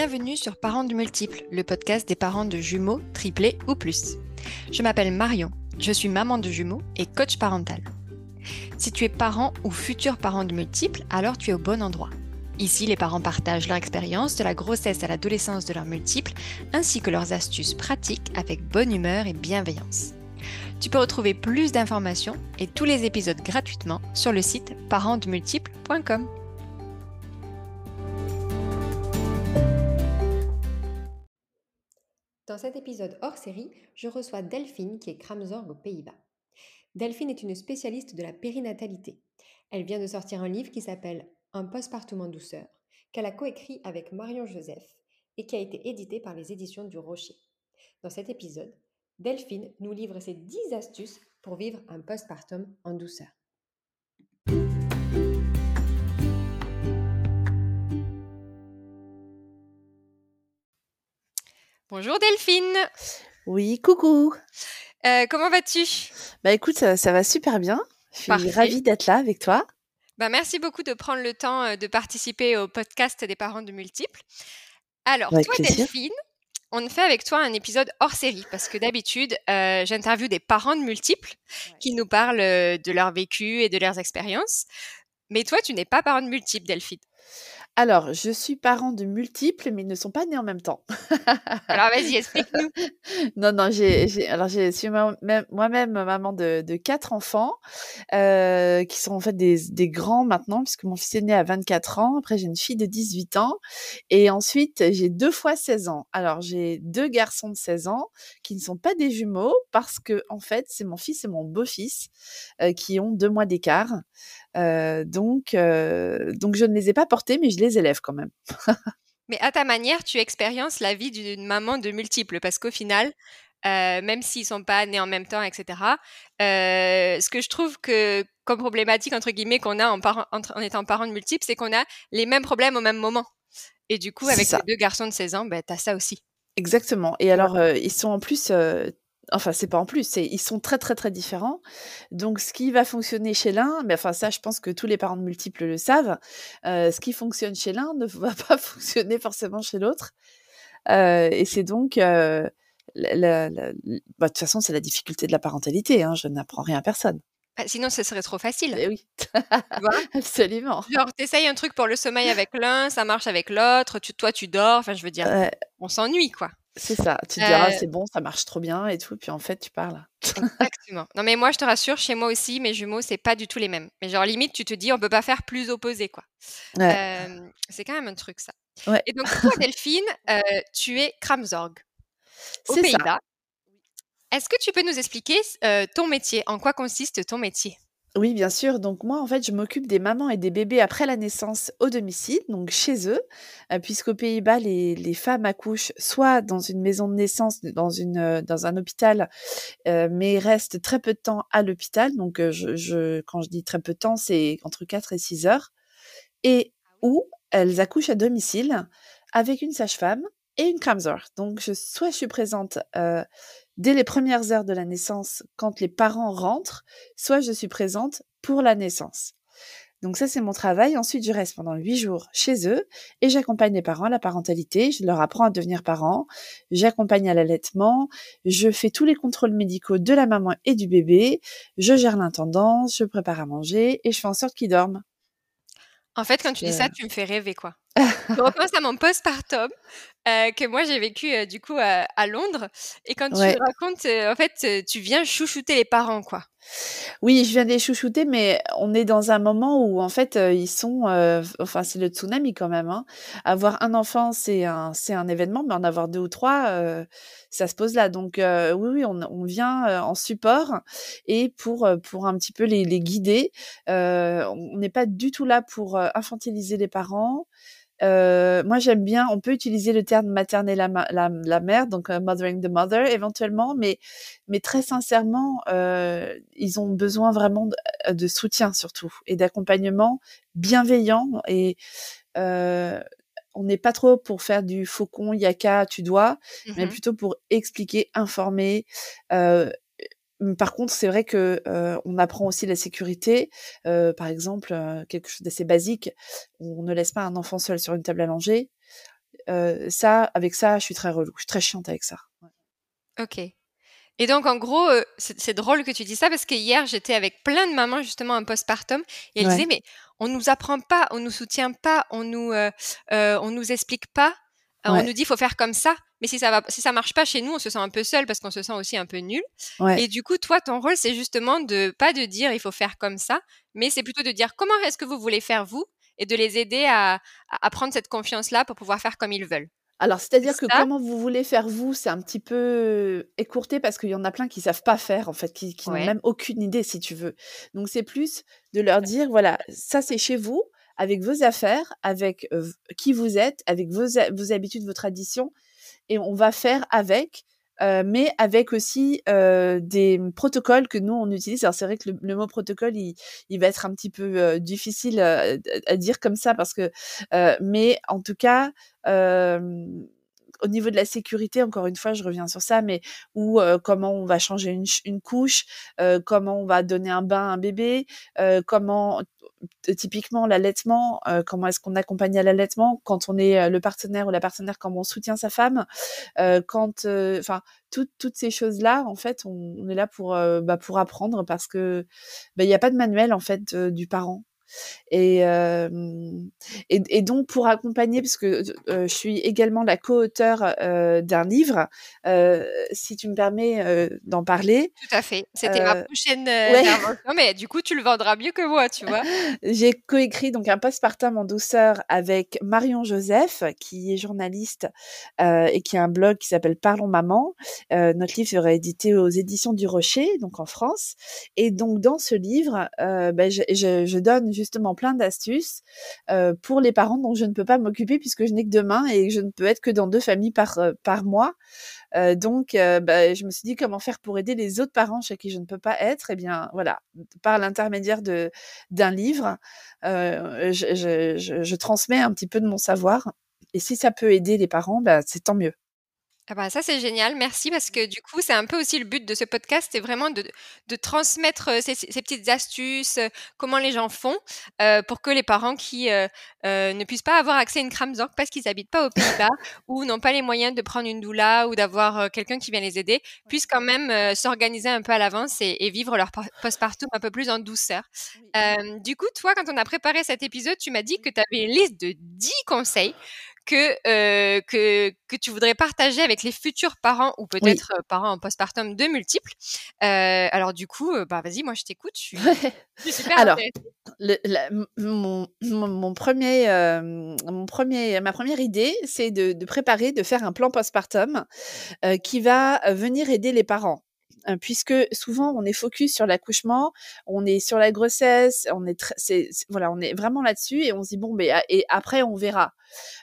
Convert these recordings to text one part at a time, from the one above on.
Bienvenue sur Parents du Multiple, le podcast des parents de jumeaux, triplés ou plus. Je m'appelle Marion, je suis maman de jumeaux et coach parental. Si tu es parent ou futur parent de multiples, alors tu es au bon endroit. Ici, les parents partagent leur expérience de la grossesse à l'adolescence de leurs multiples, ainsi que leurs astuces pratiques avec bonne humeur et bienveillance. Tu peux retrouver plus d'informations et tous les épisodes gratuitement sur le site parentsdemultiples.com. Dans cet épisode hors série, je reçois Delphine qui est Kramzorg aux Pays-Bas. Delphine est une spécialiste de la périnatalité. Elle vient de sortir un livre qui s'appelle Un postpartum en douceur, qu'elle a coécrit avec Marion Joseph et qui a été édité par les éditions du Rocher. Dans cet épisode, Delphine nous livre ses 10 astuces pour vivre un postpartum en douceur. Bonjour Delphine. Oui, coucou. Euh, comment vas-tu? Bah écoute, ça, va super bien. Je suis ravie d'être là avec toi. Bah, merci beaucoup de prendre le temps euh, de participer au podcast des parents de multiples. Alors, toi Delphine, on fait avec toi un épisode hors série parce que d'habitude, euh, j'interviewe des parents de multiples qui nous parlent de leur vécu et de leurs expériences. Mais toi, tu n'es pas parent de multiples, Delphine. Alors, je suis parent de multiples, mais ils ne sont pas nés en même temps. Alors, vas-y, explique-nous. non, non, j'ai, alors je suis moi-même maman de, quatre enfants, euh, qui sont en fait des, grands maintenant, puisque mon fils est né à 24 ans. Après, j'ai une fille de 18 ans. Et ensuite, j'ai deux fois 16 ans. Alors, j'ai deux garçons de 16 ans qui ne sont pas des jumeaux, parce que, en fait, c'est mon fils et mon beau-fils euh, qui ont deux mois d'écart. Euh, donc, donc, je ne les ai pas portés, mais je les élèves quand même. Mais à ta manière, tu expériences la vie d'une maman de multiples parce qu'au final, euh, même s'ils sont pas nés en même temps, etc. Euh, ce que je trouve que comme problématique entre guillemets qu'on a en, en, étant parent de multiples, c'est qu'on a les mêmes problèmes au même moment. Et du coup, avec les deux garçons de 16 ans, ben, tu as ça aussi. Exactement. Et alors, euh, ils sont en plus Enfin, c'est pas en plus, ils sont très très très différents. Donc, ce qui va fonctionner chez l'un, mais enfin ça, je pense que tous les parents de multiples le savent. Euh, ce qui fonctionne chez l'un ne va pas fonctionner forcément chez l'autre. Euh, et c'est donc, euh, la, bah, de toute façon, c'est la difficulté de la parentalité. Hein, je n'apprends rien à personne. Bah, sinon, ce serait trop facile. Eh oui, absolument. Genre, t'essayes un truc pour le sommeil avec l'un, ça marche avec l'autre. Tu, toi, tu dors. Enfin, je veux dire, on s'ennuie, quoi. C'est ça. Tu te diras, c'est bon, ça marche trop bien et tout. Puis en fait, tu parles. Exactement. Non, mais moi, je te rassure, chez moi aussi, mes jumeaux, c'est pas du tout les mêmes. Mais genre, limite, tu te dis, on peut pas faire plus opposé, quoi. c'est quand même un truc, ça. Et donc, toi, Delphine, tu es Kramzorg au Pays-Bas. Est-ce que tu peux nous expliquer ton métier? En quoi consiste ton métier? Oui, bien sûr. Donc moi, en fait, je m'occupe des mamans et des bébés après la naissance au domicile, donc chez eux, euh, puisqu'aux Pays-Bas, les, femmes accouchent soit dans une maison de naissance, dans, une, euh, dans un hôpital, euh, mais restent très peu de temps à l'hôpital. Donc je, quand je dis très peu de temps, c'est entre 4 et 6 heures. Et ah où elles accouchent à domicile avec une sage-femme et une Kramzor. Donc, je, soit je suis présente dès les premières heures de la naissance quand les parents rentrent, soit je suis présente pour la naissance. Donc ça, c'est mon travail. Ensuite, je reste pendant huit jours chez eux et j'accompagne les parents à la parentalité. Je leur apprends à devenir parents. J'accompagne à l'allaitement. Je fais tous les contrôles médicaux de la maman et du bébé. Je gère l'intendance. Je prépare à manger et je fais en sorte qu'ils dorment. En fait, quand tu dis ça, tu me fais rêver, quoi. je repense à mon postpartum euh, que moi j'ai vécu euh, du coup à Londres. Et quand tu racontes, euh, en fait, tu viens chouchouter les parents, quoi. Oui, je viens les chouchouter, mais on est dans un moment où en fait ils sont, enfin c'est le tsunami quand même. Hein. Avoir un enfant, c'est un, c'est un événement, mais en avoir deux ou trois, ça se pose là. Donc oui, oui, on, on vient en support et pour pour un petit peu les, les guider. on n'est pas du tout là pour infantiliser les parents. Euh, moi, j'aime bien, on peut utiliser le terme materner la, la, la mère, donc euh, mothering the mother éventuellement, mais, mais très sincèrement, euh, ils ont besoin vraiment de, euh, de soutien surtout et d'accompagnement bienveillant et euh, on n'est pas trop pour faire du faucon, yaka, tu dois, mais mmh plutôt pour expliquer, informer, euh, par contre, c'est vrai que on apprend aussi la sécurité. par exemple, quelque chose d'assez basique, on ne laisse pas un enfant seul sur une table à manger. ça, avec ça, je suis très relou, je suis très chiante avec ça. Ok. Et donc, en gros, c'est drôle que tu dis ça parce que hier, j'étais avec plein de mamans justement en postpartum et elles disaient, mais on nous apprend pas, on nous soutient pas, on nous, on nous explique pas, on nous dit, faut faire comme ça. Mais si ça va, si ça marche pas chez nous, on se sent un peu seul parce qu'on se sent aussi un peu nul. Et du coup, toi, ton rôle, c'est justement de pas de dire il faut faire comme ça, mais c'est plutôt de dire comment est-ce que vous voulez faire vous? Et de les aider à, à prendre cette confiance-là pour pouvoir faire comme ils veulent. Alors, c'est-à-dire que comment vous voulez faire vous, c'est un petit peu écourté parce qu'il y en a plein qui savent pas faire, en fait, qui, n'ont même aucune idée, si tu veux. Donc, c'est plus de leur dire, voilà, ça c'est chez vous, avec vos affaires, avec qui vous êtes, avec vos, vos habitudes, vos traditions, et on va faire avec. mais avec aussi des protocoles que nous on utilise. Alors c'est vrai que le, mot protocole, il, il, va être un petit peu difficile à, à, dire comme ça parce que, mais en tout cas, au niveau de la sécurité, encore une fois, je reviens sur ça, mais où comment on va changer une, une couche, comment on va donner un bain à un bébé, comment typiquement l'allaitement, comment est-ce qu'on accompagne à l'allaitement quand on est le partenaire ou la partenaire, comment on soutient sa femme, quand, enfin, toutes ces choses-là, en fait, on, est là pour, bah, pour apprendre parce que bah, il n'y a pas de manuel en fait du parent. Et, et, donc, pour accompagner, parce que je suis également la co-auteure d'un livre, si tu me permets d'en parler. Tout à fait. C'était ma prochaine ouais. Non, mais du coup, tu le vendras mieux que moi, tu vois. J'ai coécrit donc un postpartum en douceur avec Marion Joseph, qui est journaliste et qui a un blog qui s'appelle Parlons Maman. notre livre sera édité aux éditions du Rocher, donc en France. Et donc, dans ce livre, je, je, je donne justement plein d'astuces euh, pour les parents dont je ne peux pas m'occuper puisque je n'ai que deux mains et je ne peux être que dans deux familles par, euh, mois. Euh, donc, bah, je me suis dit comment faire pour aider les autres parents chez qui je ne peux pas être. Eh bien, voilà, par l'intermédiaire d'un livre, je, transmets un petit peu de mon savoir. Et si ça peut aider les parents, bah, c'est tant mieux. Ah bah ça c'est génial, merci parce que du coup c'est un peu aussi le but de ce podcast, c'est vraiment de, de transmettre ces, ces, petites astuces, comment les gens font, euh, pour que les parents qui euh, euh, ne puissent pas avoir accès à une Kramzorg parce qu'ils habitent pas aux Pays-Bas ou n'ont pas les moyens de prendre une doula ou d'avoir quelqu'un qui vient les aider, puissent quand même s'organiser un peu à l'avance et, et, vivre leur postpartum un peu plus en douceur. du coup, toi, quand on a préparé cet épisode, tu m'as dit que tu avais une liste de 10 conseils que, euh, que, que tu voudrais partager avec les futurs parents ou peut-être parents en postpartum de multiples. Euh, alors du coup, bah vas-y, moi je t'écoute. Je suis, super Alors, le, mon, mon, premier, euh, mon premier, ma première idée, c'est de, de, préparer, de faire un plan postpartum qui va venir aider les parents puisque souvent on est focus sur l'accouchement, on est sur la grossesse, on est, c'est, voilà, on est vraiment là-dessus et on se dit bon, mais et après on verra.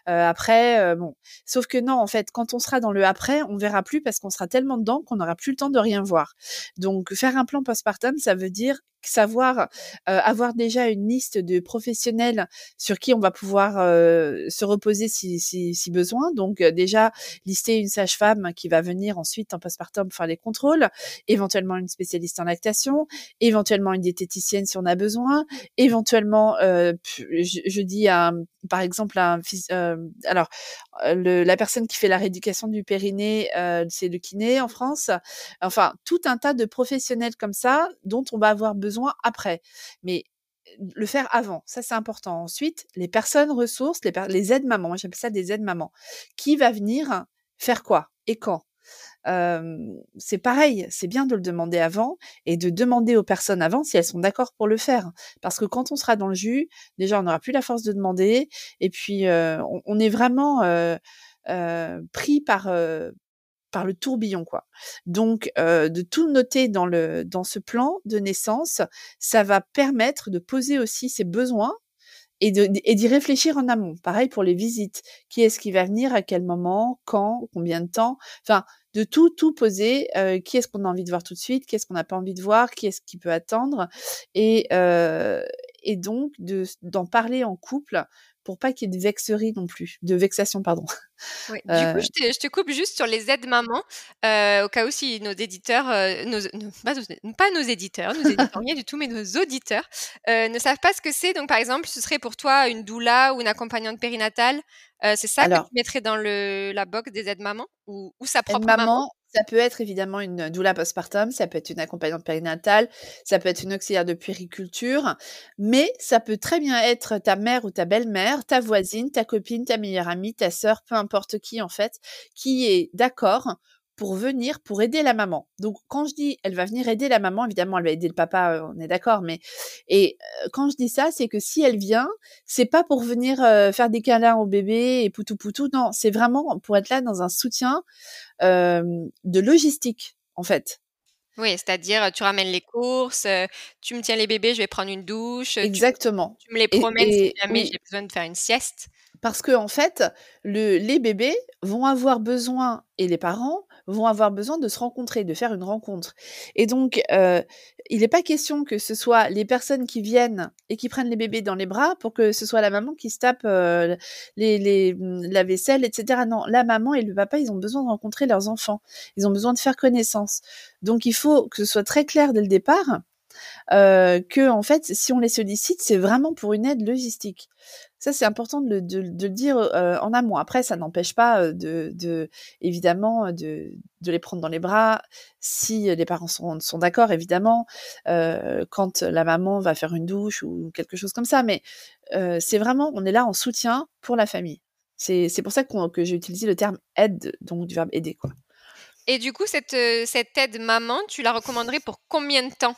Euh, après, euh, bon, sauf que non, en fait, quand on sera dans le après, on verra plus parce qu'on sera tellement dedans qu'on n'aura plus le temps de rien voir. Donc, faire un plan postpartum, ça veut dire savoir avoir déjà une liste de professionnels sur qui on va pouvoir se reposer si, besoin. Donc déjà lister une sage-femme qui va venir ensuite en postpartum faire les contrôles, éventuellement une spécialiste en lactation, éventuellement une diététicienne si on a besoin, éventuellement, je, dis un, par exemple un euh, alors la personne qui fait la rééducation du périnée, c'est le kiné en France. Enfin, tout un tas de professionnels comme ça dont on va avoir besoin après. Mais le faire avant, ça c'est important. Ensuite, les personnes ressources, les, les aides-mamans, moi j'appelle ça des aides-mamans, qui va venir faire quoi et quand? C'est pareil, c'est bien de le demander avant et de demander aux personnes avant si elles sont d'accord pour le faire. Parce que quand on sera dans le jus, déjà on n'aura plus la force de demander et puis on, est vraiment pris par par le tourbillon quoi. Donc de tout noter dans le dans ce plan de naissance, ça va permettre de poser aussi ses besoins et d'y réfléchir en amont. Pareil pour les visites. Qui est-ce qui va venir, à quel moment, quand, combien de temps? Enfin, de tout, tout poser. Euh, qui est-ce qu'on a envie de voir tout de suite? Qui est-ce qu'on n'a pas envie de voir? Qui est-ce qui peut attendre? Et, euh, et donc, d'en parler en couple pour pas qu'il y ait de vexerie non plus, de vexation, pardon. Du coup, je te, coupe juste sur les aides mamans, au cas où si nos éditeurs, pas, nos, éditeurs, nos éditeurs, rien du tout, mais nos auditeurs ne savent pas ce que c'est. Donc, par exemple, ce serait pour toi une doula ou une accompagnante périnatale. c'est ça que tu mettrais dans le, la box des aides mamans ou, ou sa propre maman? Ça peut être évidemment une doula postpartum, ça peut être une accompagnante périnatale, ça peut être une auxiliaire de puériculture, mais ça peut très bien être ta mère ou ta belle-mère, ta voisine, ta copine, ta meilleure amie, ta sœur, peu importe qui en fait, qui est d'accord pour venir, pour aider la maman. Donc quand je dis elle va venir aider la maman, évidemment elle va aider le papa, on est d'accord, mais et euh, quand je dis ça, c'est que si elle vient, c'est pas pour venir euh, faire des câlins au bébé et poutou poutou, non, c'est vraiment pour être là dans un soutien de logistique en fait. Oui, c'est-à-dire tu ramènes les courses, tu me tiens les bébés, je vais prendre une douche. Exactement. Tu, me les promènes si jamais j'ai besoin de faire une sieste. Parce que en fait, le, les bébés vont avoir besoin et les parents vont avoir besoin de se rencontrer, de faire une rencontre. Et donc, euh, il n'est pas question que ce soit les personnes qui viennent et qui prennent les bébés dans les bras pour que ce soit la maman qui se tape euh, mmh, la vaisselle, etc. Non, la maman et le papa, ils ont besoin de rencontrer leurs enfants. Ils ont besoin de faire connaissance. Donc, il faut que ce soit très clair dès le départ que en fait, si on les sollicite, c'est vraiment pour une aide logistique. Ça, c'est important de, le dire en amont. Après, ça n'empêche pas de, de, évidemment de, les prendre dans les bras si les parents sont, d'accord, évidemment, quand la maman va faire une douche ou quelque chose comme ça. Mais c'est vraiment, on est là en soutien pour la famille. C'est pour ça que j'ai utilisé le terme aide, donc du verbe aider. Et du coup, cette aide maman, tu la recommanderais pour combien de temps?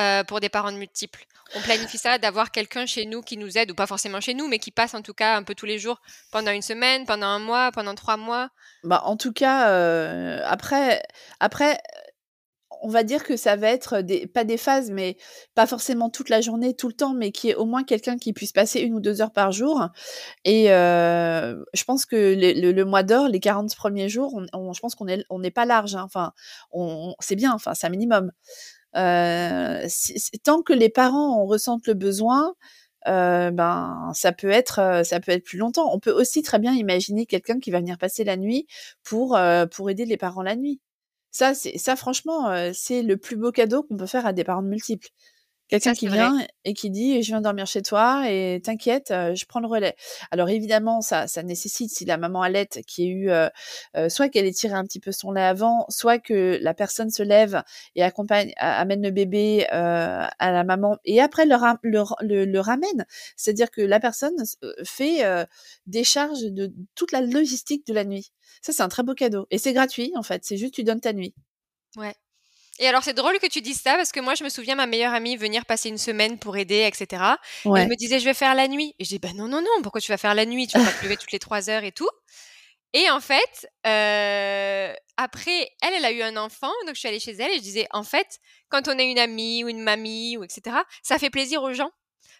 Euh, pour des parents multiples. On planifie ça d'avoir quelqu'un chez nous qui nous aide, ou pas forcément chez nous, mais qui passe en tout cas un peu tous les jours pendant une semaine, pendant un mois, pendant trois mois. Bah, en tout cas, euh, après, après, on va dire que ça va être des, pas des phases, mais pas forcément toute la journée, tout le temps, mais qui est au moins quelqu'un qui puisse passer une ou deux heures par jour. Et euh, je pense que le, mois d'or, les 40 premiers jours, je pense qu'on n'est on pas large. Hein. Enfin, c'est bien, enfin, c'est un minimum. Euh, tant que les parents en ressentent le besoin, euh, ben ça peut être euh, ça peut être plus longtemps. On peut aussi très bien imaginer quelqu'un qui va venir passer la nuit pour pour aider les parents la nuit. Ça c'est ça franchement c'est le plus beau cadeau qu'on peut faire à des parents multiples. Quelqu'un qui vient et qui dit je viens dormir chez toi et t'inquiète, je prends le relais. Alors évidemment, ça, ça nécessite si la maman allait qui ait eu soit qu'elle ait tiré un petit peu son lait avant, soit que la personne se lève et accompagne, amène le bébé à la maman et après le, le, le, ramène. C'est-à-dire que la personne fait des charges de toute la logistique de la nuit. Ça, c'est un très beau cadeau et c'est gratuit en fait. C'est juste tu donnes ta nuit. Ouais. Et alors, c'est drôle que tu dises ça parce que moi, je me souviens ma meilleure amie venir passer une semaine pour aider, etc. Elle me disait, je vais faire la nuit. Et je dis, bah non, non, non, pourquoi tu vas faire la nuit? Tu vas pas te lever toutes les trois heures et tout. Et en fait, euh, après, elle, elle a eu un enfant, donc je suis allée chez elle et je disais, en fait, quand on a une amie ou une mamie ou etc., ça fait plaisir aux gens.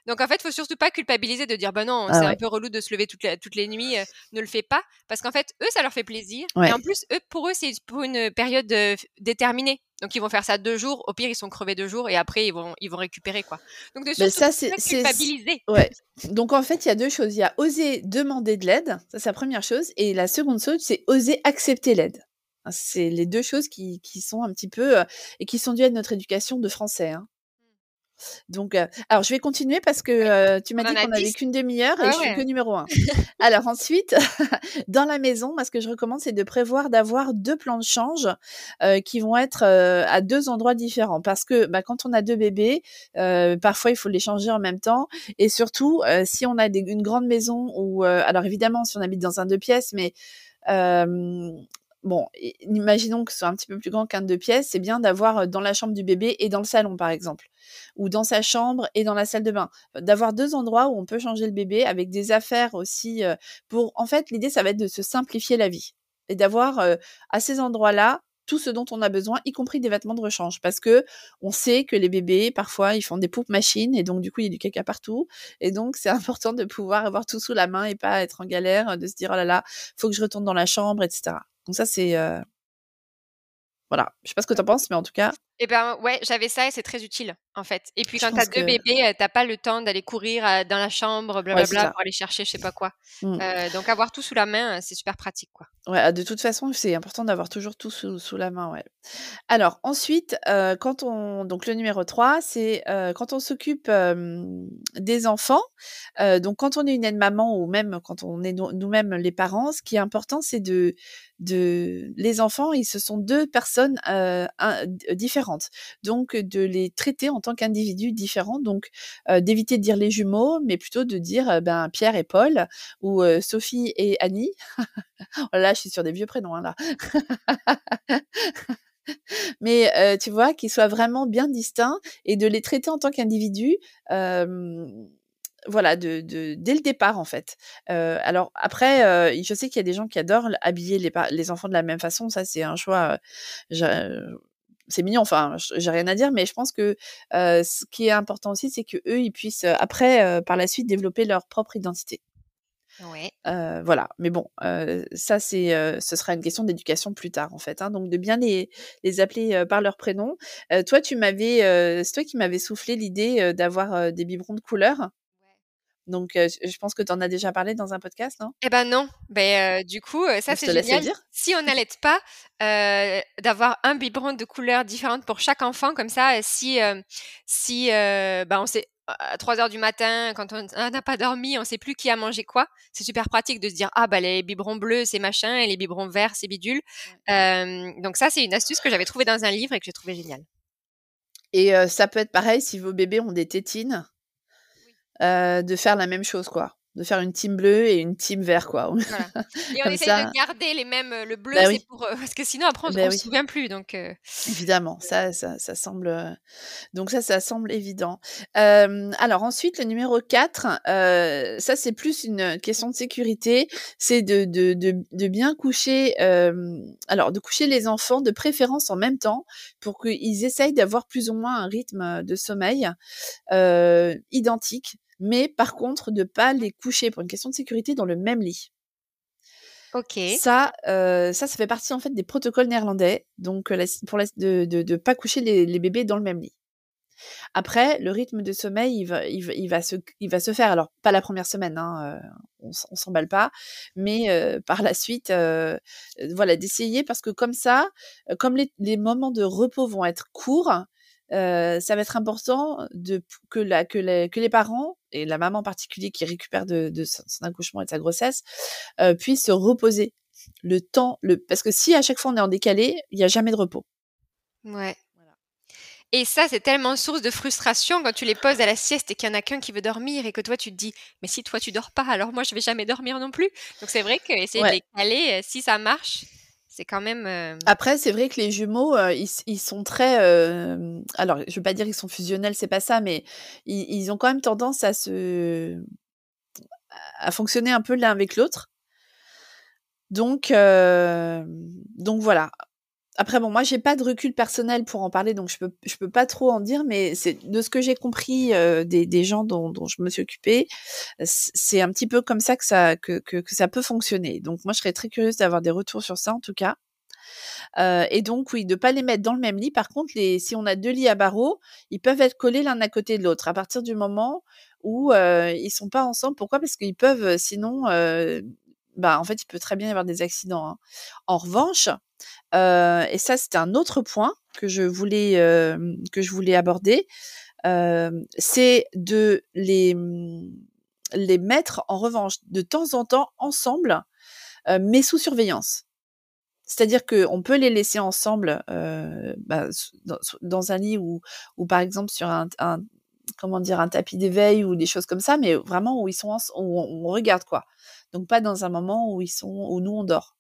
Donc en fait, il faut surtout pas culpabiliser de dire bah non, ah c'est un peu relou de se lever toutes les, toutes les nuits, euh, ne le fais pas parce qu'en fait, eux ça leur fait plaisir et en plus eux pour eux c'est pour une période euh, déterminée. Donc ils vont faire ça deux jours, au pire ils sont crevés deux jours et après ils vont ils vont récupérer quoi. Donc de surtout ça c'est culpabiliser. Ouais. Donc en fait, il y a deux choses, il y a oser demander de l'aide, ça c'est la première chose et la seconde chose, c'est oser accepter l'aide. C'est les deux choses qui, qui, sont un petit peu euh, et qui sont dues à notre éducation de français. Hein. Donc, euh, alors je vais continuer parce que euh, tu m'as dit qu'on n'avait qu'une demi-heure et je suis que numéro un. alors ensuite, dans la maison, moi, ce que je recommande, c'est de prévoir d'avoir deux plans de change euh, qui vont être à deux endroits différents. Parce que bah, quand on a deux bébés, parfois il faut les changer en même temps et surtout si on a une grande maison ou alors évidemment si on habite dans un deux pièces, mais bon, imaginons que ce soit un petit peu plus grand qu'un deux pièces, c'est bien d'avoir dans la chambre du bébé et dans le salon, par exemple, ou dans sa chambre et dans la salle de bain, d'avoir deux endroits où on peut changer le bébé avec des affaires aussi. pour, en fait, l'idée, ça va être de se simplifier la vie et d'avoir à ces endroits-là tout ce dont on a besoin, y compris des vêtements de rechange, parce que on sait que les bébés parfois ils font des poupes machines et donc du coup il y a du caca partout, et donc c'est important de pouvoir avoir tout sous la main et pas être en galère, de se dire oh là là, faut que je retourne dans la chambre, etc. Donc ça, c'est... Euh... Voilà, je sais pas ce que tu en penses, mais en tout cas... Eh ben ouais, j'avais ça et c'est très utile en fait. Et puis quand tu as deux bébés, tu pas le temps d'aller courir dans la chambre, blablabla, pour aller chercher je sais pas quoi. Mmh. donc avoir tout sous la main, c'est super pratique quoi. Ouais, ah, de toute façon, c'est important d'avoir toujours tout sous, sous, la main, ouais. Alors ensuite, quand on donc le numéro 3, c'est quand on s'occupe des enfants. donc quand on est une aide-maman ou même quand on est nous-mêmes les parents, ce qui est important, c'est de de les enfants, ils ce sont deux personnes différentes. Donc de les traiter en tant qu'individus différents. Donc d'éviter de dire les jumeaux, mais plutôt de dire ben Pierre et Paul ou Sophie et Annie. oh là, je suis sur des vieux prénoms hein, là. mais tu vois, qu'ils soient vraiment bien distincts et de les traiter en tant qu'individus voilà, de, dès le départ en fait. Euh, alors après, euh, je sais qu'il y a des gens qui adorent habiller les, enfants de la même façon. Ça, c'est un choix. Euh, c'est mignon, enfin, j'ai rien à dire, mais je pense que ce qui est important aussi, c'est que eux, ils puissent après, par la suite, développer leur propre identité. Ouais. voilà, mais bon, ça c'est, ce sera une question d'éducation plus tard en fait. Hein, donc de bien les, les appeler par leur prénom. toi, tu m'avais, c'est toi qui m'avais soufflé l'idée d'avoir des biberons de couleur. Donc, je pense que tu en as déjà parlé dans un podcast, non? Eh ben non. Ben, du coup, ça c'est génial. Si on n'allait pas, d'avoir un biberon de couleurs différentes pour chaque enfant, comme ça, si, si ben, on sait à 3 heures du matin, quand on n'a pas dormi, on sait plus qui a mangé quoi. C'est super pratique de se dire ah bah les biberons bleus c'est machin et les biberons verts c'est bidule. donc ça c'est une astuce que j'avais trouvée dans un livre et que j'ai trouvé géniale. Et ça peut être pareil si vos bébés ont des tétines? De faire la même chose, quoi. De faire une team bleue et une team vert quoi. Et on essaye de garder les mêmes le bleu bah c'est pour parce que sinon après on ne bah se souvient plus donc évidemment ça, ça, ça semble donc ça ça semble évident. alors ensuite le numéro 4 ça c'est plus une question de sécurité, c'est de, de, de, de, bien coucher alors de coucher les enfants de préférence en même temps pour qu'ils essayent d'avoir plus ou moins un rythme de sommeil identique mais par contre de pas les coucher pour une question de sécurité dans le même lit. Ok. Ça, euh, ça, ça fait partie en fait des protocoles néerlandais, donc euh, pour de, de, pas coucher les, bébés dans le même lit. Après, le rythme de sommeil, il va, il va, se, il va se faire. Alors, pas la première semaine, hein, euh, on, on s'emballe pas, mais par la suite, voilà, d'essayer parce que comme ça, comme les, les, moments de repos vont être courts, ça va être important de, que, la, que, les, que les parents, et la maman en particulier qui récupère de, de son, accouchement et de sa grossesse, euh, puissent se reposer le temps. Le, parce que si à chaque fois on est en décalé, il n'y a jamais de repos. Ouais. Et ça, c'est tellement source de frustration quand tu les poses à la sieste et qu'il n'y en a qu'un qui veut dormir et que toi, tu te dis, mais si toi, tu dors pas, alors moi, je vais jamais dormir non plus. Donc, c'est vrai qu'essayer de les caler, si ça marche, c'est quand même. Euh, Après, c'est vrai que les jumeaux, euh, ils, sont très. Euh, alors, je veux pas dire qu'ils sont fusionnels, c'est pas ça, mais ils, ont quand même tendance à se. à fonctionner un peu l'un avec l'autre. Donc, donc voilà. Après, bon, moi, j'ai pas de recul personnel pour en parler, donc je peux, je peux pas trop en dire, mais c'est de ce que j'ai compris des, des, gens dont, dont, je me suis occupée, c'est un petit peu comme ça que ça, que, que, ça peut fonctionner. Donc, moi, je serais très curieuse d'avoir des retours sur ça, en tout cas. Euh, et donc, oui, de pas les mettre dans le même lit. Par contre, les, si on a deux lits à barreaux, ils peuvent être collés l'un à côté de l'autre. À partir du moment où euh, ils sont pas ensemble, pourquoi? Parce qu'ils peuvent, sinon, euh, bah, en fait, il peut très bien y avoir des accidents. Hein. En revanche, et ça, c'était un autre point que je voulais, que je voulais aborder, c'est de les, mmh, les mettre en revanche de temps en temps ensemble, mais sous surveillance. C'est-à-dire qu'on peut les laisser ensemble bah, dans, un lit ou, ou par exemple sur un, comment dire un tapis d'éveil ou des choses comme ça, mais vraiment où ils sont où on regarde quoi. Donc pas dans un moment où ils sont où nous on dort.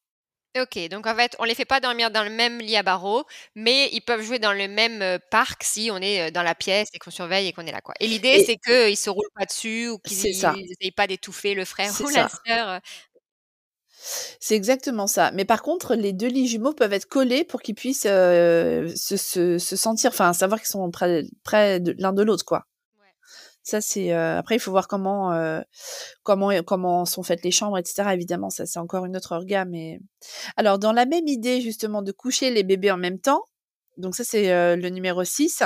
Ok, donc en fait, on les fait pas dormir dans le même lit à barreaux, mais ils peuvent jouer dans le même parc si on est dans la pièce et qu'on surveille et qu'on est là. Quoi. Et l'idée, c'est qu'ils se roulent pas dessus ou qu'ils n'essayent pas d'étouffer le frère ou la sœur. C'est exactement ça. Mais par contre, les deux lits jumeaux peuvent être collés pour qu'ils puissent se, se, sentir, enfin, savoir qu'ils sont près, près de l'un de l'autre, quoi. Ça, c'est euh, après il faut voir comment euh, comment comment sont faites les chambres, etc. Évidemment, ça c'est encore une autre orga. Mais alors dans la même idée justement de coucher les bébés en même temps, Donc ça, c'est le numéro 6.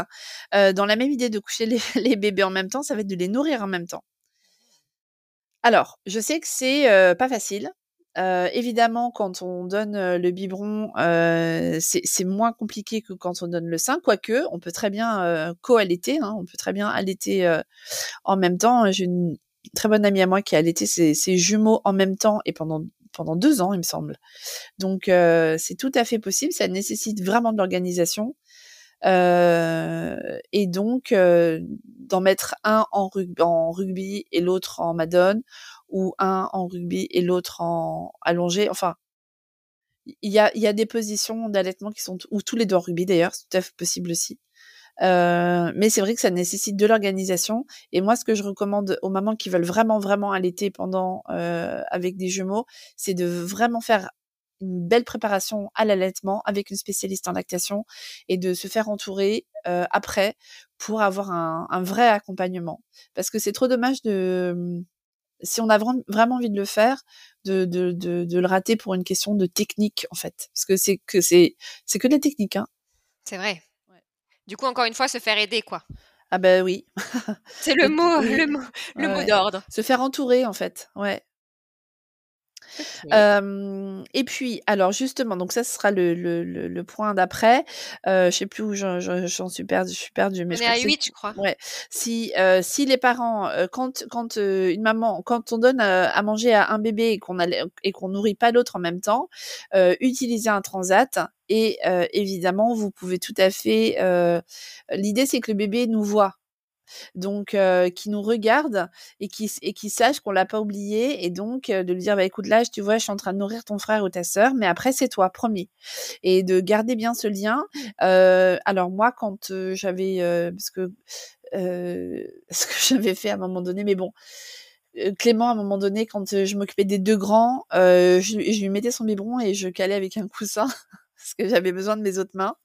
dans la même idée de coucher les, bébés en même temps, ça va être de les nourrir en même temps. Alors, je sais que c'est pas facile. Évidemment, quand on donne le biberon, c'est moins compliqué que quand on donne le sein, quoique on peut très bien co-allaiter, hein, on peut très bien allaiter en même temps. J'ai une très bonne amie à moi qui a allaité ses, ses jumeaux en même temps et pendant pendant deux ans, il me semble. Donc, euh, c'est tout à fait possible. Ça nécessite vraiment de l'organisation. Euh, et donc, euh, d'en mettre un en, rugby et l'autre en madone, ou un en rugby et l'autre en allongé. Enfin, il y a, y a des positions d'allaitement qui sont, ou tous les deux en rugby d'ailleurs, c'est tout à fait possible aussi. Euh, mais c'est vrai que ça nécessite de l'organisation. Et moi, ce que je recommande aux mamans qui veulent vraiment, vraiment allaiter pendant euh, avec des jumeaux, c'est de vraiment faire une belle préparation à l'allaitement avec une spécialiste en lactation et de se faire entourer euh, après pour avoir un, un, vrai accompagnement. Parce que c'est trop dommage de, si on a vraiment envie de le faire, de, de, de, de, le rater pour une question de technique en fait. Parce que c'est que c'est c'est que de la technique. Hein. C'est vrai. Du coup, encore une fois, se faire aider, quoi. Ah ben oui. C'est le mot, le mot, le mot d'ordre. Se faire entourer, en fait. Ouais et puis, alors justement, donc ça, ce sera le, le, le, point d'après. Euh, je sais plus où j'en suis perdue. Je suis perdue. Mais On je est à 8, je crois? Ouais. Si, euh, si les parents, quand, quand une maman, quand on donne à manger à un bébé et qu'on et qu'on nourrit pas l'autre en même temps, utilisez un transat. Et évidemment, vous pouvez tout à fait. L'idée, c'est que le bébé nous voit donc qui nous regarde et qui et qui sache qu'on l'a pas oublié et donc de lui dire bah écoute là tu vois je suis en train de nourrir ton frère ou ta sœur mais après c'est toi promis et de garder bien ce lien alors moi quand j'avais parce que ce que j'avais fait à un moment donné mais bon Clément, à un moment donné, quand je m'occupais des deux grands, je, je, lui mettais son biberon et je calais avec un coussin parce que j'avais besoin de mes autres mains.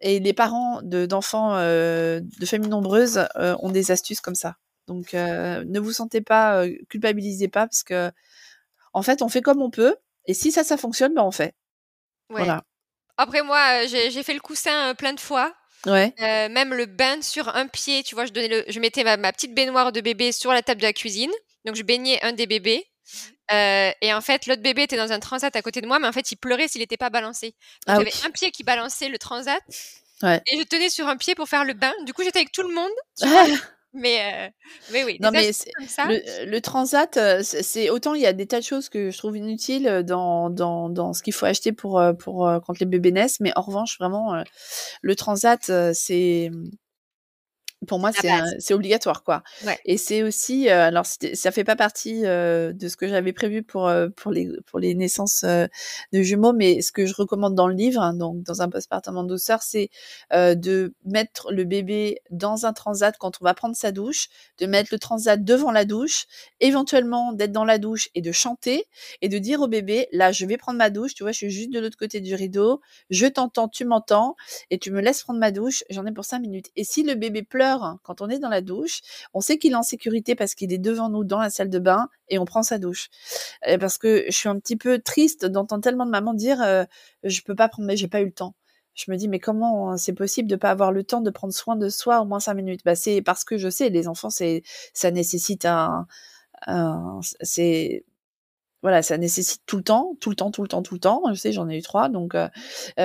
Et les parents d'enfants euh, de familles nombreuses euh, ont des astuces comme ça. Donc, euh, ne vous sentez pas, culpabilisez pas, parce que, en fait, on fait comme on peut. Et si ça, ça fonctionne, ben on fait. Voilà. Après, moi, j'ai fait le coussin plein de fois. Ouais. même le bain sur un pied, tu vois, je, donnais le, je mettais ma, petite baignoire de bébé sur la table de la cuisine. Donc, je baignais un des bébés. Mmh. et en fait, l'autre bébé était dans un transat à côté de moi, mais en fait, il pleurait s'il n'était pas balancé. Donc, j'avais un pied qui balançait le transat et je tenais sur un pied pour faire le bain. Du coup, j'étais avec tout le monde. mais, mais oui, non, mais ça. Le, le, transat, c'est autant il y a des tas de choses que je trouve inutiles dans, dans, dans ce qu'il faut acheter pour, pour quand les bébés naissent, mais en revanche, vraiment, le transat, c'est pour moi, c'est obligatoire, quoi. Et c'est aussi, euh, alors ça fait pas partie euh, de ce que j'avais prévu pour euh, pour les pour les naissances de jumeaux, mais ce que je recommande dans le livre, hein, donc dans un postpartum en douceur, c'est de mettre le bébé dans un transat quand on va prendre sa douche, de mettre le transat devant la douche, éventuellement d'être dans la douche et de chanter et de dire au bébé, là, je vais prendre ma douche, tu vois, je suis juste de l'autre côté du rideau, je t'entends, tu m'entends, et tu me laisses prendre ma douche, j'en ai pour cinq minutes. Et si le bébé pleure quand on est dans la douche. On sait qu'il est en sécurité parce qu'il est devant nous dans la salle de bain et on prend sa douche. Euh, parce que je suis un petit peu triste d'entendre tellement de mamans dire euh, je peux pas prendre, mais j'ai pas eu le temps. Je me dis mais comment c'est possible de pas avoir le temps de prendre soin de soi au moins cinq minutes? Bah c'est parce que je sais les enfants ça nécessite un, voilà, ça nécessite tout le temps, tout le temps, tout le temps, tout le temps. Je sais, j'en ai eu trois, donc, euh,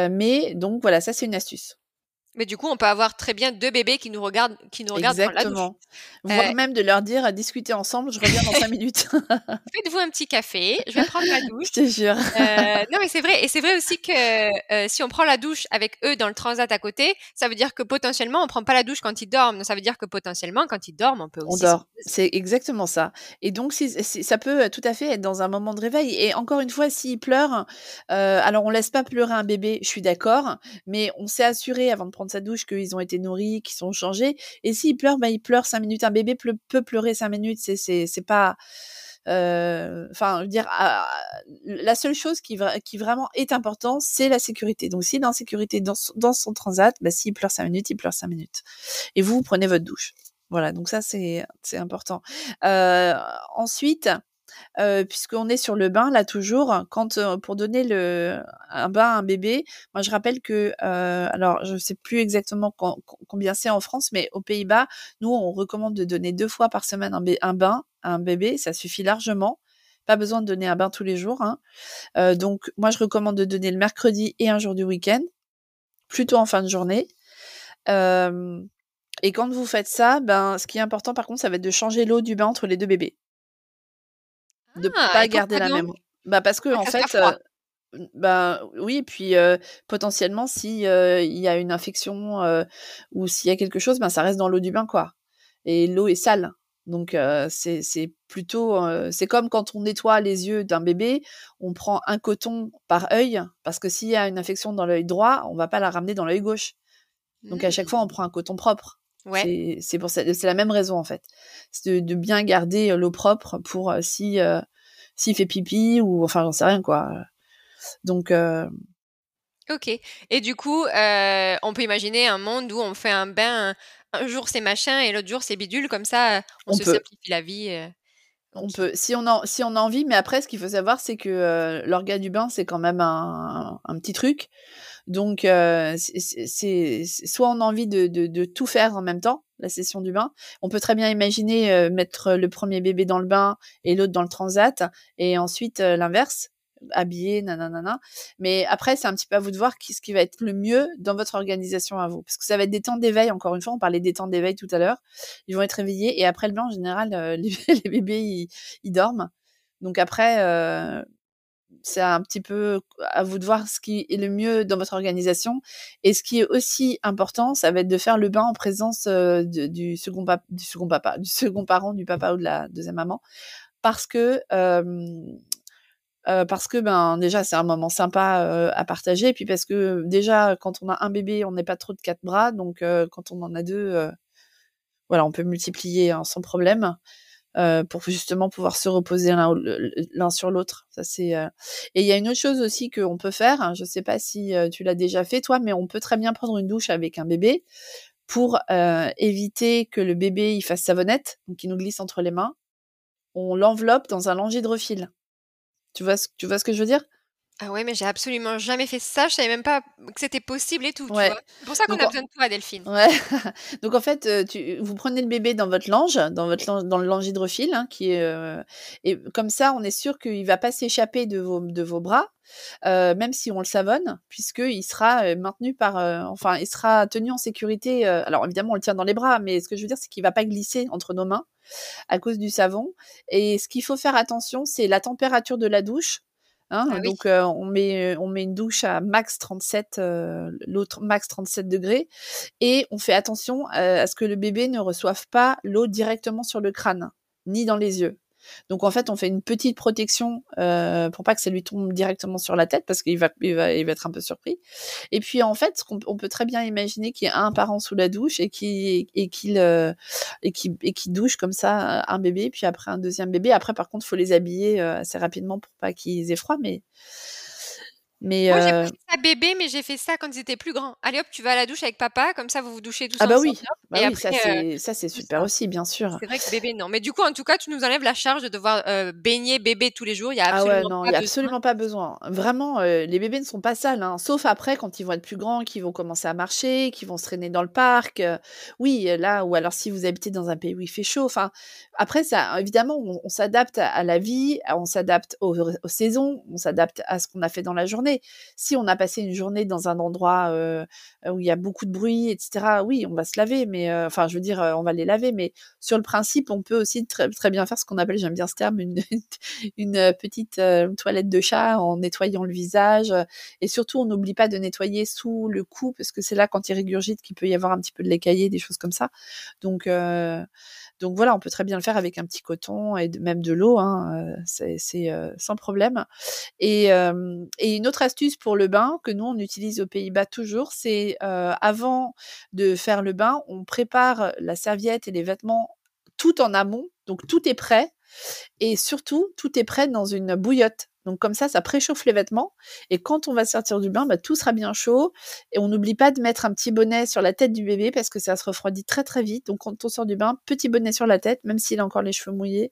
mais donc voilà, ça c'est une astuce. Mais du coup, on peut avoir très bien deux bébés qui nous regardent, qui nous regardent Exactement. Voire euh, même de leur dire, discuter ensemble, je reviens dans cinq minutes. Faites-vous un petit café, je vais prendre la douche. je te jure. Euh, non, mais c'est vrai. Et c'est vrai aussi que euh, si on prend la douche avec eux dans le transat à côté, ça veut dire que potentiellement, on prend pas la douche quand ils dorment. Ça veut dire que potentiellement, quand ils dorment, on peut aussi. On dort. C'est exactement ça. Et donc, ça peut tout à fait être dans un moment de réveil. Et encore une fois, s'ils pleurent, alors on laisse pas pleurer un bébé, je suis d'accord, mais on s'est assuré avant de prendre sa douche qu'ils ont été nourris, qu'ils sont changés. Et s'ils pleurent, bah, ils pleurent cinq minutes. Un bébé peut pleurer cinq minutes. C'est, c'est, c'est pas. Euh, enfin, dire, ah, la seule chose qui, qui vraiment est importante, c'est la sécurité. Donc, s'il est en sécurité dans, dans son transat, bah, s'il pleure cinq minutes, il pleure cinq minutes. Et vous, vous prenez votre douche. Voilà, donc ça, c'est, c'est important. Euh, ensuite, puisqu'on est sur le bain là toujours, quand pour donner le un bain à un bébé, moi je rappelle que alors je sais plus exactement combien c'est en France, mais aux Pays-Bas, nous on recommande de donner deux fois par semaine un, un bain à un bébé, ça suffit largement. Pas besoin de donner un bain tous les jours. Hein. donc moi je recommande de donner le mercredi et un jour du week-end, plutôt en fin de journée. et quand vous faites ça, ben, ce qui est important par contre, ça va être de changer l'eau du bain entre les deux bébés. De ah, pas garder la même. Bah parce que en fait, bah oui, puis potentiellement si il y a une infection ou s'il y a quelque chose, ben ça reste dans l'eau du bain quoi. Et l'eau est sale. Donc c'est plutôt c'est comme quand on nettoie les yeux d'un bébé, on prend un coton par œil parce que s'il y a une infection dans l'œil droit, on va pas la ramener dans l'œil gauche. Donc à chaque fois on mmh. prend un coton propre. Ouais. C'est pour c'est la même raison en fait. C'est de, bien garder l'eau propre pour si s'il fait pipi ou enfin j'en sais rien quoi. Donc Ok. Et du coup, on peut imaginer un monde où on fait un bain un jour c'est machin et l'autre jour c'est bidule, comme ça on, se simplifie la vie. On peut, si on, a, si on a envie, mais après, ce qu'il faut savoir, c'est que l'orga du bain, c'est quand même un, petit truc. Donc, c'est soit on a envie de, de, tout faire en même temps, la session du bain. On peut très bien imaginer mettre le premier bébé dans le bain et l'autre dans le transat, et ensuite l'inverse habillé, nanana. Mais après, c'est un petit peu à vous de voir ce qui va être le mieux dans votre organisation à vous. Parce que ça va être des temps d'éveil, encore une fois, on parlait des temps d'éveil tout à l'heure. Ils vont être réveillés et après le bain, en général, euh, les, bébés, ils, dorment. Donc après, euh, c'est un petit peu à vous de voir ce qui est le mieux dans votre organisation. Et ce qui est aussi important, ça va être de faire le bain en présence du, second du second papa, du second parent, du papa ou de la deuxième maman. Parce que parce que ben déjà c'est un moment sympa à partager et puis parce que déjà quand on a un bébé on n'est pas trop de quatre bras donc quand on en a deux voilà on peut multiplier hein, sans problème pour justement pouvoir se reposer l'un sur l'autre. Ça c'est et il y a une autre chose aussi qu'on peut faire hein, je sais pas si tu l'as déjà fait toi mais on peut très bien prendre une douche avec un bébé pour éviter que le bébé il fasse savonnette donc il nous glisse entre les mains. On l'enveloppe dans un langi de tu vois ce, tu vois ce que je veux dire? Ah ouais, mais j'ai absolument jamais fait ça. Je savais même pas que c'était possible et tout. Ouais. C'est pour ça qu'on a besoin de toi, Delphine. Ouais. Donc en fait, euh, tu, vous prenez le bébé dans votre lange, dans votre dans le lange hydrophile, hein, qui est euh, et comme ça, on est sûr qu'il va pas s'échapper de vos de vos bras, euh, même si on le savonne, puisqu'il sera maintenu par, enfin, il sera tenu en sécurité. alors évidemment, on le tient dans les bras, mais ce que je veux dire, c'est qu'il va pas glisser entre nos mains à cause du savon. Et ce qu'il faut faire attention, c'est la température de la douche. Hein. Ah donc on met on met une douche à max 37 l'autre max 37 degrés et on fait attention à ce que le bébé ne reçoive pas l'eau directement sur le crâne ni dans les yeux. Donc en fait, on fait une petite protection euh, pour pas que ça lui tombe directement sur la tête parce qu'il va, il va, il va être un peu surpris. Et puis en fait, on, peut très bien imaginer qu'il y a un parent sous la douche et qui et qu'il euh, et qui et qui douche comme ça un bébé, puis après un deuxième bébé. Après, par contre, faut les habiller euh, assez rapidement pour pas qu'ils aient froid, mais mais Moi, j'ai pas fait ça bébé, mais j'ai fait ça quand ils étaient plus grands. Allez hop, tu vas à la douche avec papa, comme ça vous vous douchez tous Ah bah oui, bah oui ça c'est ça c'est super aussi, bien sûr. C'est vrai que bébé non, mais du coup en tout cas tu nous enlèves la charge de devoir baigner bébé tous les jours. Il y a ah ouais non, y a absolument pas besoin. Vraiment, les bébés ne sont pas sales, hein. sauf après quand ils vont être plus grands, qu'ils vont commencer à marcher, qu'ils vont se traîner dans le parc. oui, là ou alors si vous habitez dans un pays où il fait chaud. Enfin, après ça, évidemment, on, s'adapte à, la vie, on s'adapte aux saisons, on s'adapte à ce qu'on a fait dans la journée. Si on a passé une journée dans un endroit où il y a beaucoup de bruit, etc., oui, on va se laver, mais enfin, je veux dire, on va les laver, mais sur le principe, on peut aussi très, bien faire ce qu'on appelle, j'aime bien ce terme, une, petite toilette de chat en nettoyant le visage. Et surtout, on n'oublie pas de nettoyer sous le cou, parce que c'est là, quand il régurgite, qu'il peut y avoir un petit peu de l'écaillé, des choses comme ça. Donc, donc voilà, on peut très bien le faire avec un petit coton et même de l'eau, hein, c'est sans problème. Et, une autre astuce pour le bain que nous on utilise aux Pays-Bas toujours, c'est avant de faire le bain, on prépare la serviette et les vêtements tout en amont, donc tout est prêt. Et surtout, tout est prêt dans une bouillotte Donc comme ça, ça préchauffe les vêtements. Et quand on va sortir du bain, bah, tout sera bien chaud. Et on n'oublie pas de mettre un petit bonnet sur la tête du bébé parce que ça se refroidit très très vite. Donc quand on sort du bain, petit bonnet sur la tête, même s'il a encore les cheveux mouillés.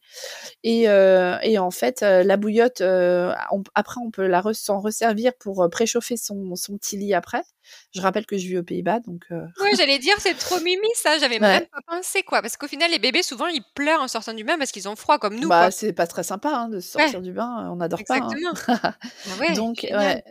Et, euh, en fait, euh, la bouillotte, euh, après, on peut la s'en resservir pour préchauffer son, son petit lit après. Je rappelle que je vis aux Pays-Bas, donc. Oui, j'allais dire, c'est trop mimi ça. J'avais même pas pensé quoi, parce qu'au final, les bébés souvent ils pleurent en sortant du bain parce qu'ils ont froid comme nous. Bah, c'est pas très sympa hein, de sortir du bain. On n'adore pas. Hein. Exactement. Bah donc, ouais.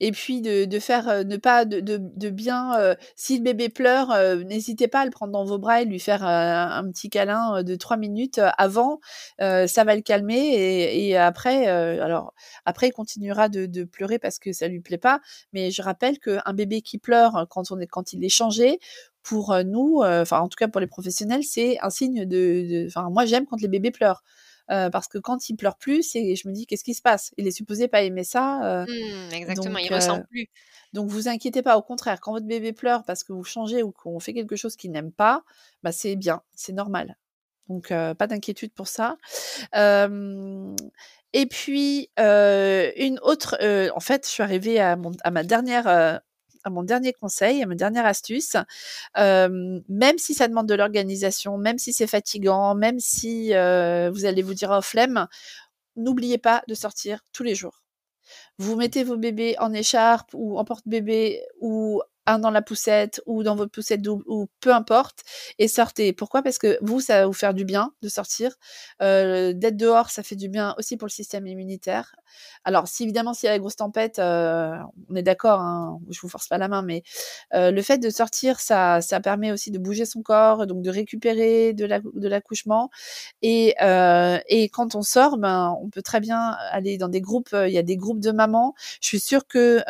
Et puis de, de faire, ne pas de, de, de bien, si le bébé pleure, n'hésitez pas à le prendre dans vos bras et lui faire un petit câlin de trois minutes avant. ça va le calmer et, et après, alors après il continuera de, de pleurer parce que ça lui plaît pas. Mais je rappelle qu'un bébé qui pleure quand on est quand il est changé pour nous, enfin en tout cas pour les professionnels, c'est un signe de. Enfin moi j'aime quand les bébés pleurent. parce que quand il pleure plus, et je me dis qu'est-ce qui se passe? Il est supposé pas aimer ça. Mmh, exactement, il ressent plus. Donc vous inquiétez pas, au contraire, quand votre bébé pleure parce que vous changez ou qu'on fait quelque chose qu'il n'aime pas, bah c'est bien, c'est normal. Donc pas d'inquiétude pour ça. et puis une autre, en fait, je suis arrivée à, à ma dernière mon dernier conseil, ma dernière astuce. même si ça demande de l'organisation, même si c'est fatigant, même si vous allez vous dire oh flemme, n'oubliez pas de sortir tous les jours. Vous mettez vos bébés en écharpe ou en porte-bébé ou un dans la poussette ou dans votre poussette double ou peu importe et sortez. Pourquoi? Parce que vous, ça va vous faire du bien de sortir. Euh, D'être dehors, ça fait du bien aussi pour le système immunitaire. Alors, si évidemment, s'il y a la grosse tempête, euh, on est d'accord, hein, je vous force pas la main, mais euh, le fait de sortir, ça, ça permet aussi de bouger son corps, donc de récupérer de l'accouchement. La, et, et quand on sort, ben, on peut très bien aller dans des groupes. Il y a des groupes de mamans. Je suis sûre que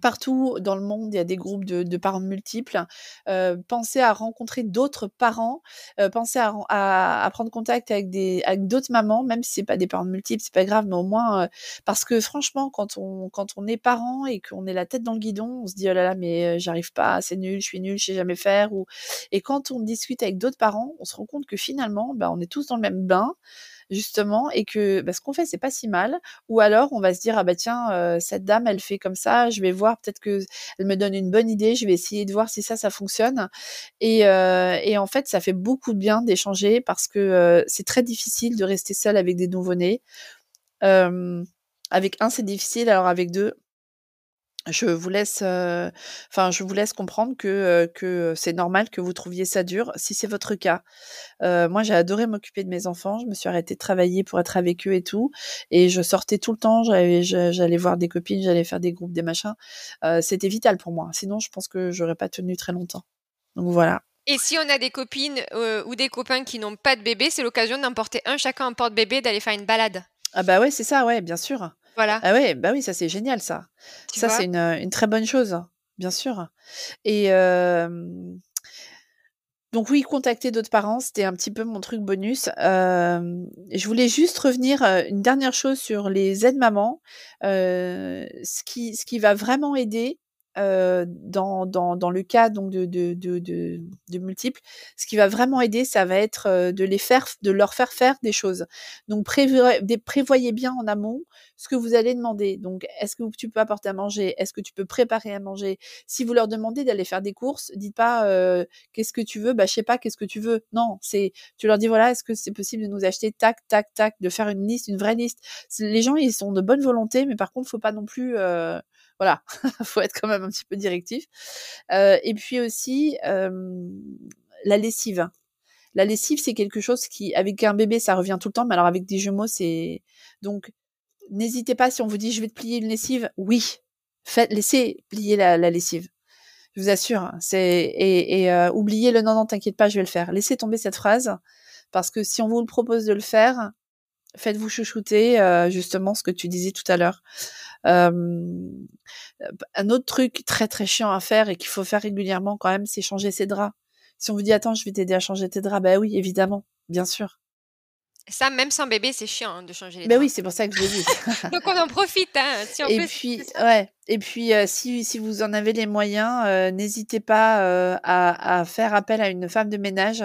Partout dans le monde, il y a des groupes de, parents multiples. Euh, pensez à rencontrer d'autres parents. Euh, pensez à, prendre contact avec des avec d'autres mamans, même si c'est pas des parents multiples, c'est pas grave, mais au moins euh, parce que franchement, quand on quand on est parent et qu'on est la tête dans le guidon, on se dit oh là là, mais j'arrive pas, c'est nul, je suis nul, je sais jamais faire. Ou et quand on discute avec d'autres parents, on se rend compte que finalement, bah, on est tous dans le même bain justement et que bah, ce qu'on fait c'est pas si mal. Ou alors on va se dire ah bah tiens cette dame elle fait comme ça je vais voir peut-être que elle me donne une bonne idée je vais essayer de voir si ça ça fonctionne. Et, et en fait ça fait beaucoup de bien d'échanger parce que c'est très difficile de rester seul avec des nouveau-nés. Avec un c'est difficile alors avec deux je vous laisse, enfin, je vous laisse comprendre que, que c'est normal que vous trouviez ça dur, si c'est votre cas. moi, j'ai adoré m'occuper de mes enfants. Je me suis arrêtée de travailler pour être avec eux et tout, et je sortais tout le temps. J'allais, j'allais voir des copines, j'allais faire des groupes, des machins. c'était vital pour moi. Sinon, je pense que j'aurais pas tenu très longtemps. Donc voilà. Et si on a des copines ou des copains qui n'ont pas de bébé, c'est l'occasion d'emporter un chacun en porte-bébé, d'aller faire une balade? Ah bah ouais, c'est ça, ouais, bien sûr. Voilà. Ah ouais, bah oui, ça c'est génial ça. ça c'est une, une, très bonne chose, bien sûr. Et donc oui, contacter d'autres parents, c'était un petit peu mon truc bonus. je voulais juste revenir une dernière chose sur les aides mamans. ce qui ce qui va vraiment aider, euh, dans, dans, dans, le cas donc de, de, de, de, multiples, ce qui va vraiment aider, ça va être euh, de les faire, de leur faire faire des choses. Donc prévoyez, prévoyez bien en amont ce que vous allez demander. Donc est-ce que tu peux apporter à manger? Est-ce que tu peux préparer à manger? Si vous leur demandez d'aller faire des courses, dites pas euh, qu'est-ce que tu veux? Bah je sais pas, qu'est-ce que tu veux Non, c'est tu leur dis voilà, est-ce que c'est possible de nous acheter tac tac tac, de faire une liste, une vraie liste? Les gens ils sont de bonne volonté, mais par contre faut pas non plus euh, voilà, faut être quand même un petit peu directif. Euh, et puis aussi la lessive. La lessive, c'est quelque chose qui, avec un bébé, ça revient tout le temps, mais alors avec des jumeaux, c'est donc n'hésitez pas si on vous dit je vais te plier une lessive, oui, faites, laissez plier la, lessive. Je vous assure, hein, c'est et, et oubliez le non non t'inquiète pas, je vais le faire. Laissez tomber cette phrase parce que si on vous le propose de le faire, faites-vous chouchouter justement ce que tu disais tout à l'heure un autre truc très très chiant à faire et qu'il faut faire régulièrement quand même, c'est changer ses draps. Si on vous dit attends, je vais t'aider à changer tes draps, bah oui, évidemment, bien sûr. Ça, même sans bébé, c'est chiant hein, de changer les draps. Ben oui, c'est pour ça que je l'ai dit. Donc on en profite. Hein, si et puis, ouais. Et puis, si, si, vous en avez les moyens, n'hésitez pas à, à, faire appel à une femme de ménage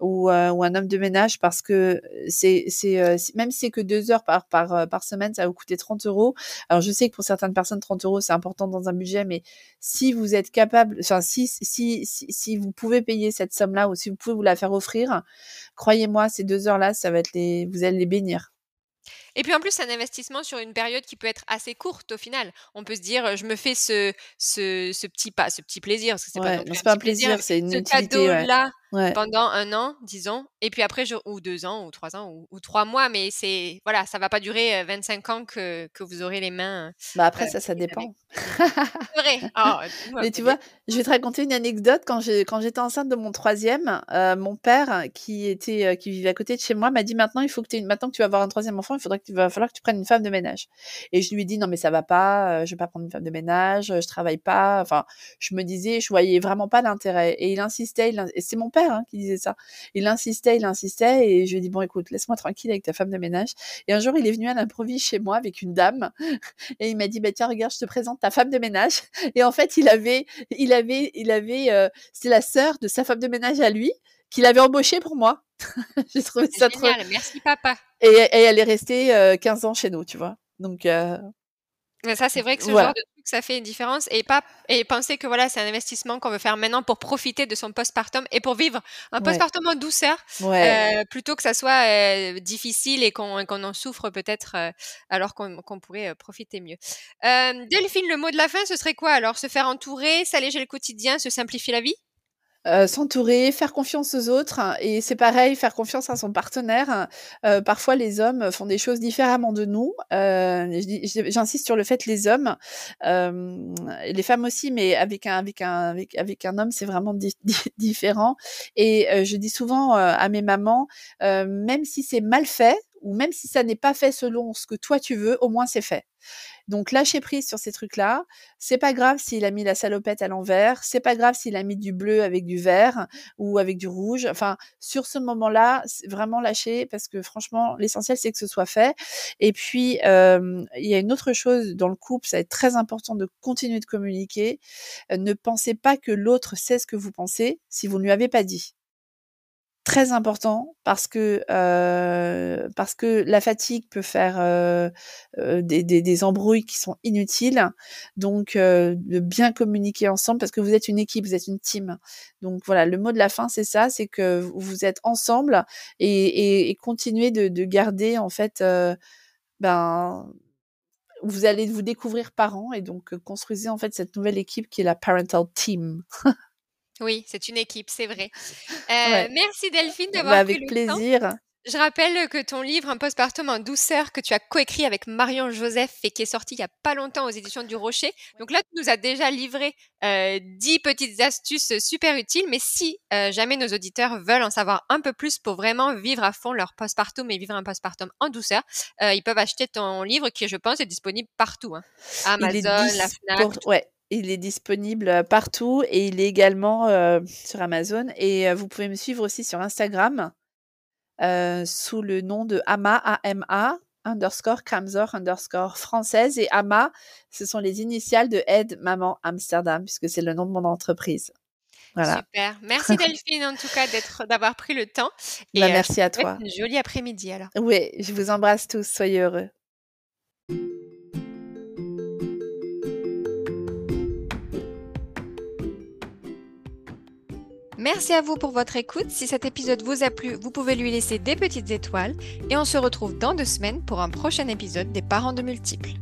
ou, ou un homme de ménage parce que c'est, c'est même si c'est que deux heures par, par, par semaine, ça va vous coûter 30 euros. Alors, je sais que pour certaines personnes, 30 euros, c'est important dans un budget, mais si vous êtes capable, enfin, si, si, si, si vous pouvez payer cette somme-là ou si vous pouvez vous la faire offrir, croyez-moi, ces deux heures-là, ça va être les, vous allez les bénir. Et puis en plus, c'est un investissement sur une période qui peut être assez courte au final. On peut se dire, je me fais ce, ce, ce petit pas, ce petit plaisir, parce que c'est pas, pas, un plaisir, c'est une ce cadeau-là pendant un an, disons, et puis après, je, ou deux ans, ou trois ans, ou, trois mois, mais c'est voilà, ça va pas durer 25 ans que, que vous aurez les mains. Bah après, ça, ça dépend. vrai. Ah, mais tu vois, je vais te raconter une anecdote. Quand j'étais enceinte de mon troisième, euh, mon père, qui était, qui vivait à côté de chez moi, m'a dit maintenant, il faut que tu maintenant que tu vas avoir un troisième enfant, il faudrait que va falloir que tu prennes une femme de ménage. Et je lui ai dit non mais ça va pas, je vais pas prendre une femme de ménage, je travaille pas. Enfin, je me disais, je voyais vraiment pas l'intérêt. Et il insistait, et c'est mon père hein, qui disait ça. Il insistait, il insistait, et je lui ai dit bon écoute, laisse-moi tranquille avec ta femme de ménage. Et un jour, il est venu à l'improviste chez moi avec une dame, et il m'a dit bah tiens regarde, je te présente ta femme de ménage. Et en fait, il avait, il avait, il avait, euh, c'est la sœur de sa femme de ménage à lui qu'il avait embauché pour moi. J'ai trouvé ça génial. trop. Merci papa. Et, elle est restée 15 ans chez nous, tu vois. Donc. Mais ça, c'est vrai que ce genre de truc, ça fait une différence. Et, pas, et penser que voilà, c'est un investissement qu'on veut faire maintenant pour profiter de son postpartum et pour vivre un postpartum en douceur, plutôt que ça soit difficile et qu'on en souffre peut-être alors qu'on pourrait profiter mieux. Delphine, le mot de la fin, ce serait quoi? Alors Se faire entourer, s'alléger le quotidien, se simplifier la vie? Euh, s'entourer, faire confiance aux autres, et c'est pareil, faire confiance à son partenaire. Euh, parfois, les hommes font des choses différemment de nous. Euh, J'insiste sur le fait les hommes, euh, les femmes aussi, mais avec un avec un avec, avec un homme, c'est vraiment différent. Et euh, je dis souvent à mes mamans, même si c'est mal fait, ou même si ça n'est pas fait selon ce que toi tu veux, au moins c'est fait. Donc lâcher prise sur ces trucs-là. C'est pas grave s'il a mis la salopette à l'envers. C'est pas grave s'il a mis du bleu avec du vert ou avec du rouge. Enfin, sur ce moment-là, vraiment lâcher parce que franchement, l'essentiel c'est que ce soit fait. Et puis il y a une autre chose dans le couple, ça va être très important de continuer de communiquer. ne pensez pas que l'autre sait ce que vous pensez si vous ne lui avez pas dit très important parce que euh, parce que la fatigue peut faire euh, euh, des, des, des, embrouilles qui sont inutiles. Donc de bien communiquer ensemble parce que vous êtes une équipe, vous êtes une team. Donc voilà, le mot de la fin c'est ça, c'est que vous êtes ensemble et, et, et continuez de, de, garder en fait ben vous allez vous découvrir parents et donc construisez en fait cette nouvelle équipe qui est la parental team. Oui, c'est une équipe, c'est vrai. Euh, merci Delphine d'avoir bah, Avec plaisir. Je rappelle que ton livre, Un postpartum en douceur, que tu as coécrit avec Marion Joseph et qui est sorti il y a pas longtemps aux éditions du Rocher. Donc là, tu nous as déjà livré euh, 10 petites astuces super utiles. Mais si euh, jamais nos auditeurs veulent en savoir un peu plus pour vraiment vivre à fond leur postpartum et vivre un postpartum en douceur, euh, ils peuvent acheter ton livre qui, je pense, est disponible partout. Hein. Amazon, la FNAC. Ouais, il est disponible partout et il est également euh, sur Amazon. Et euh, vous pouvez me suivre aussi sur Instagram euh, sous le nom de Ama, A-M-A, underscore Kramzor, underscore française. Et Ama, ce sont les initiales de Aide Maman Amsterdam, puisque c'est le nom de mon entreprise. Voilà. Super. Merci Delphine, en tout cas, d'être, d'avoir pris le temps. Et bah, merci à toi. Une jolie après-midi alors. Oui, je vous embrasse tous. Soyez heureux. Merci à vous pour votre écoute. Si cet épisode vous a plu, vous pouvez lui laisser des petites étoiles et on se retrouve dans deux semaines pour un prochain épisode des parents de multiples.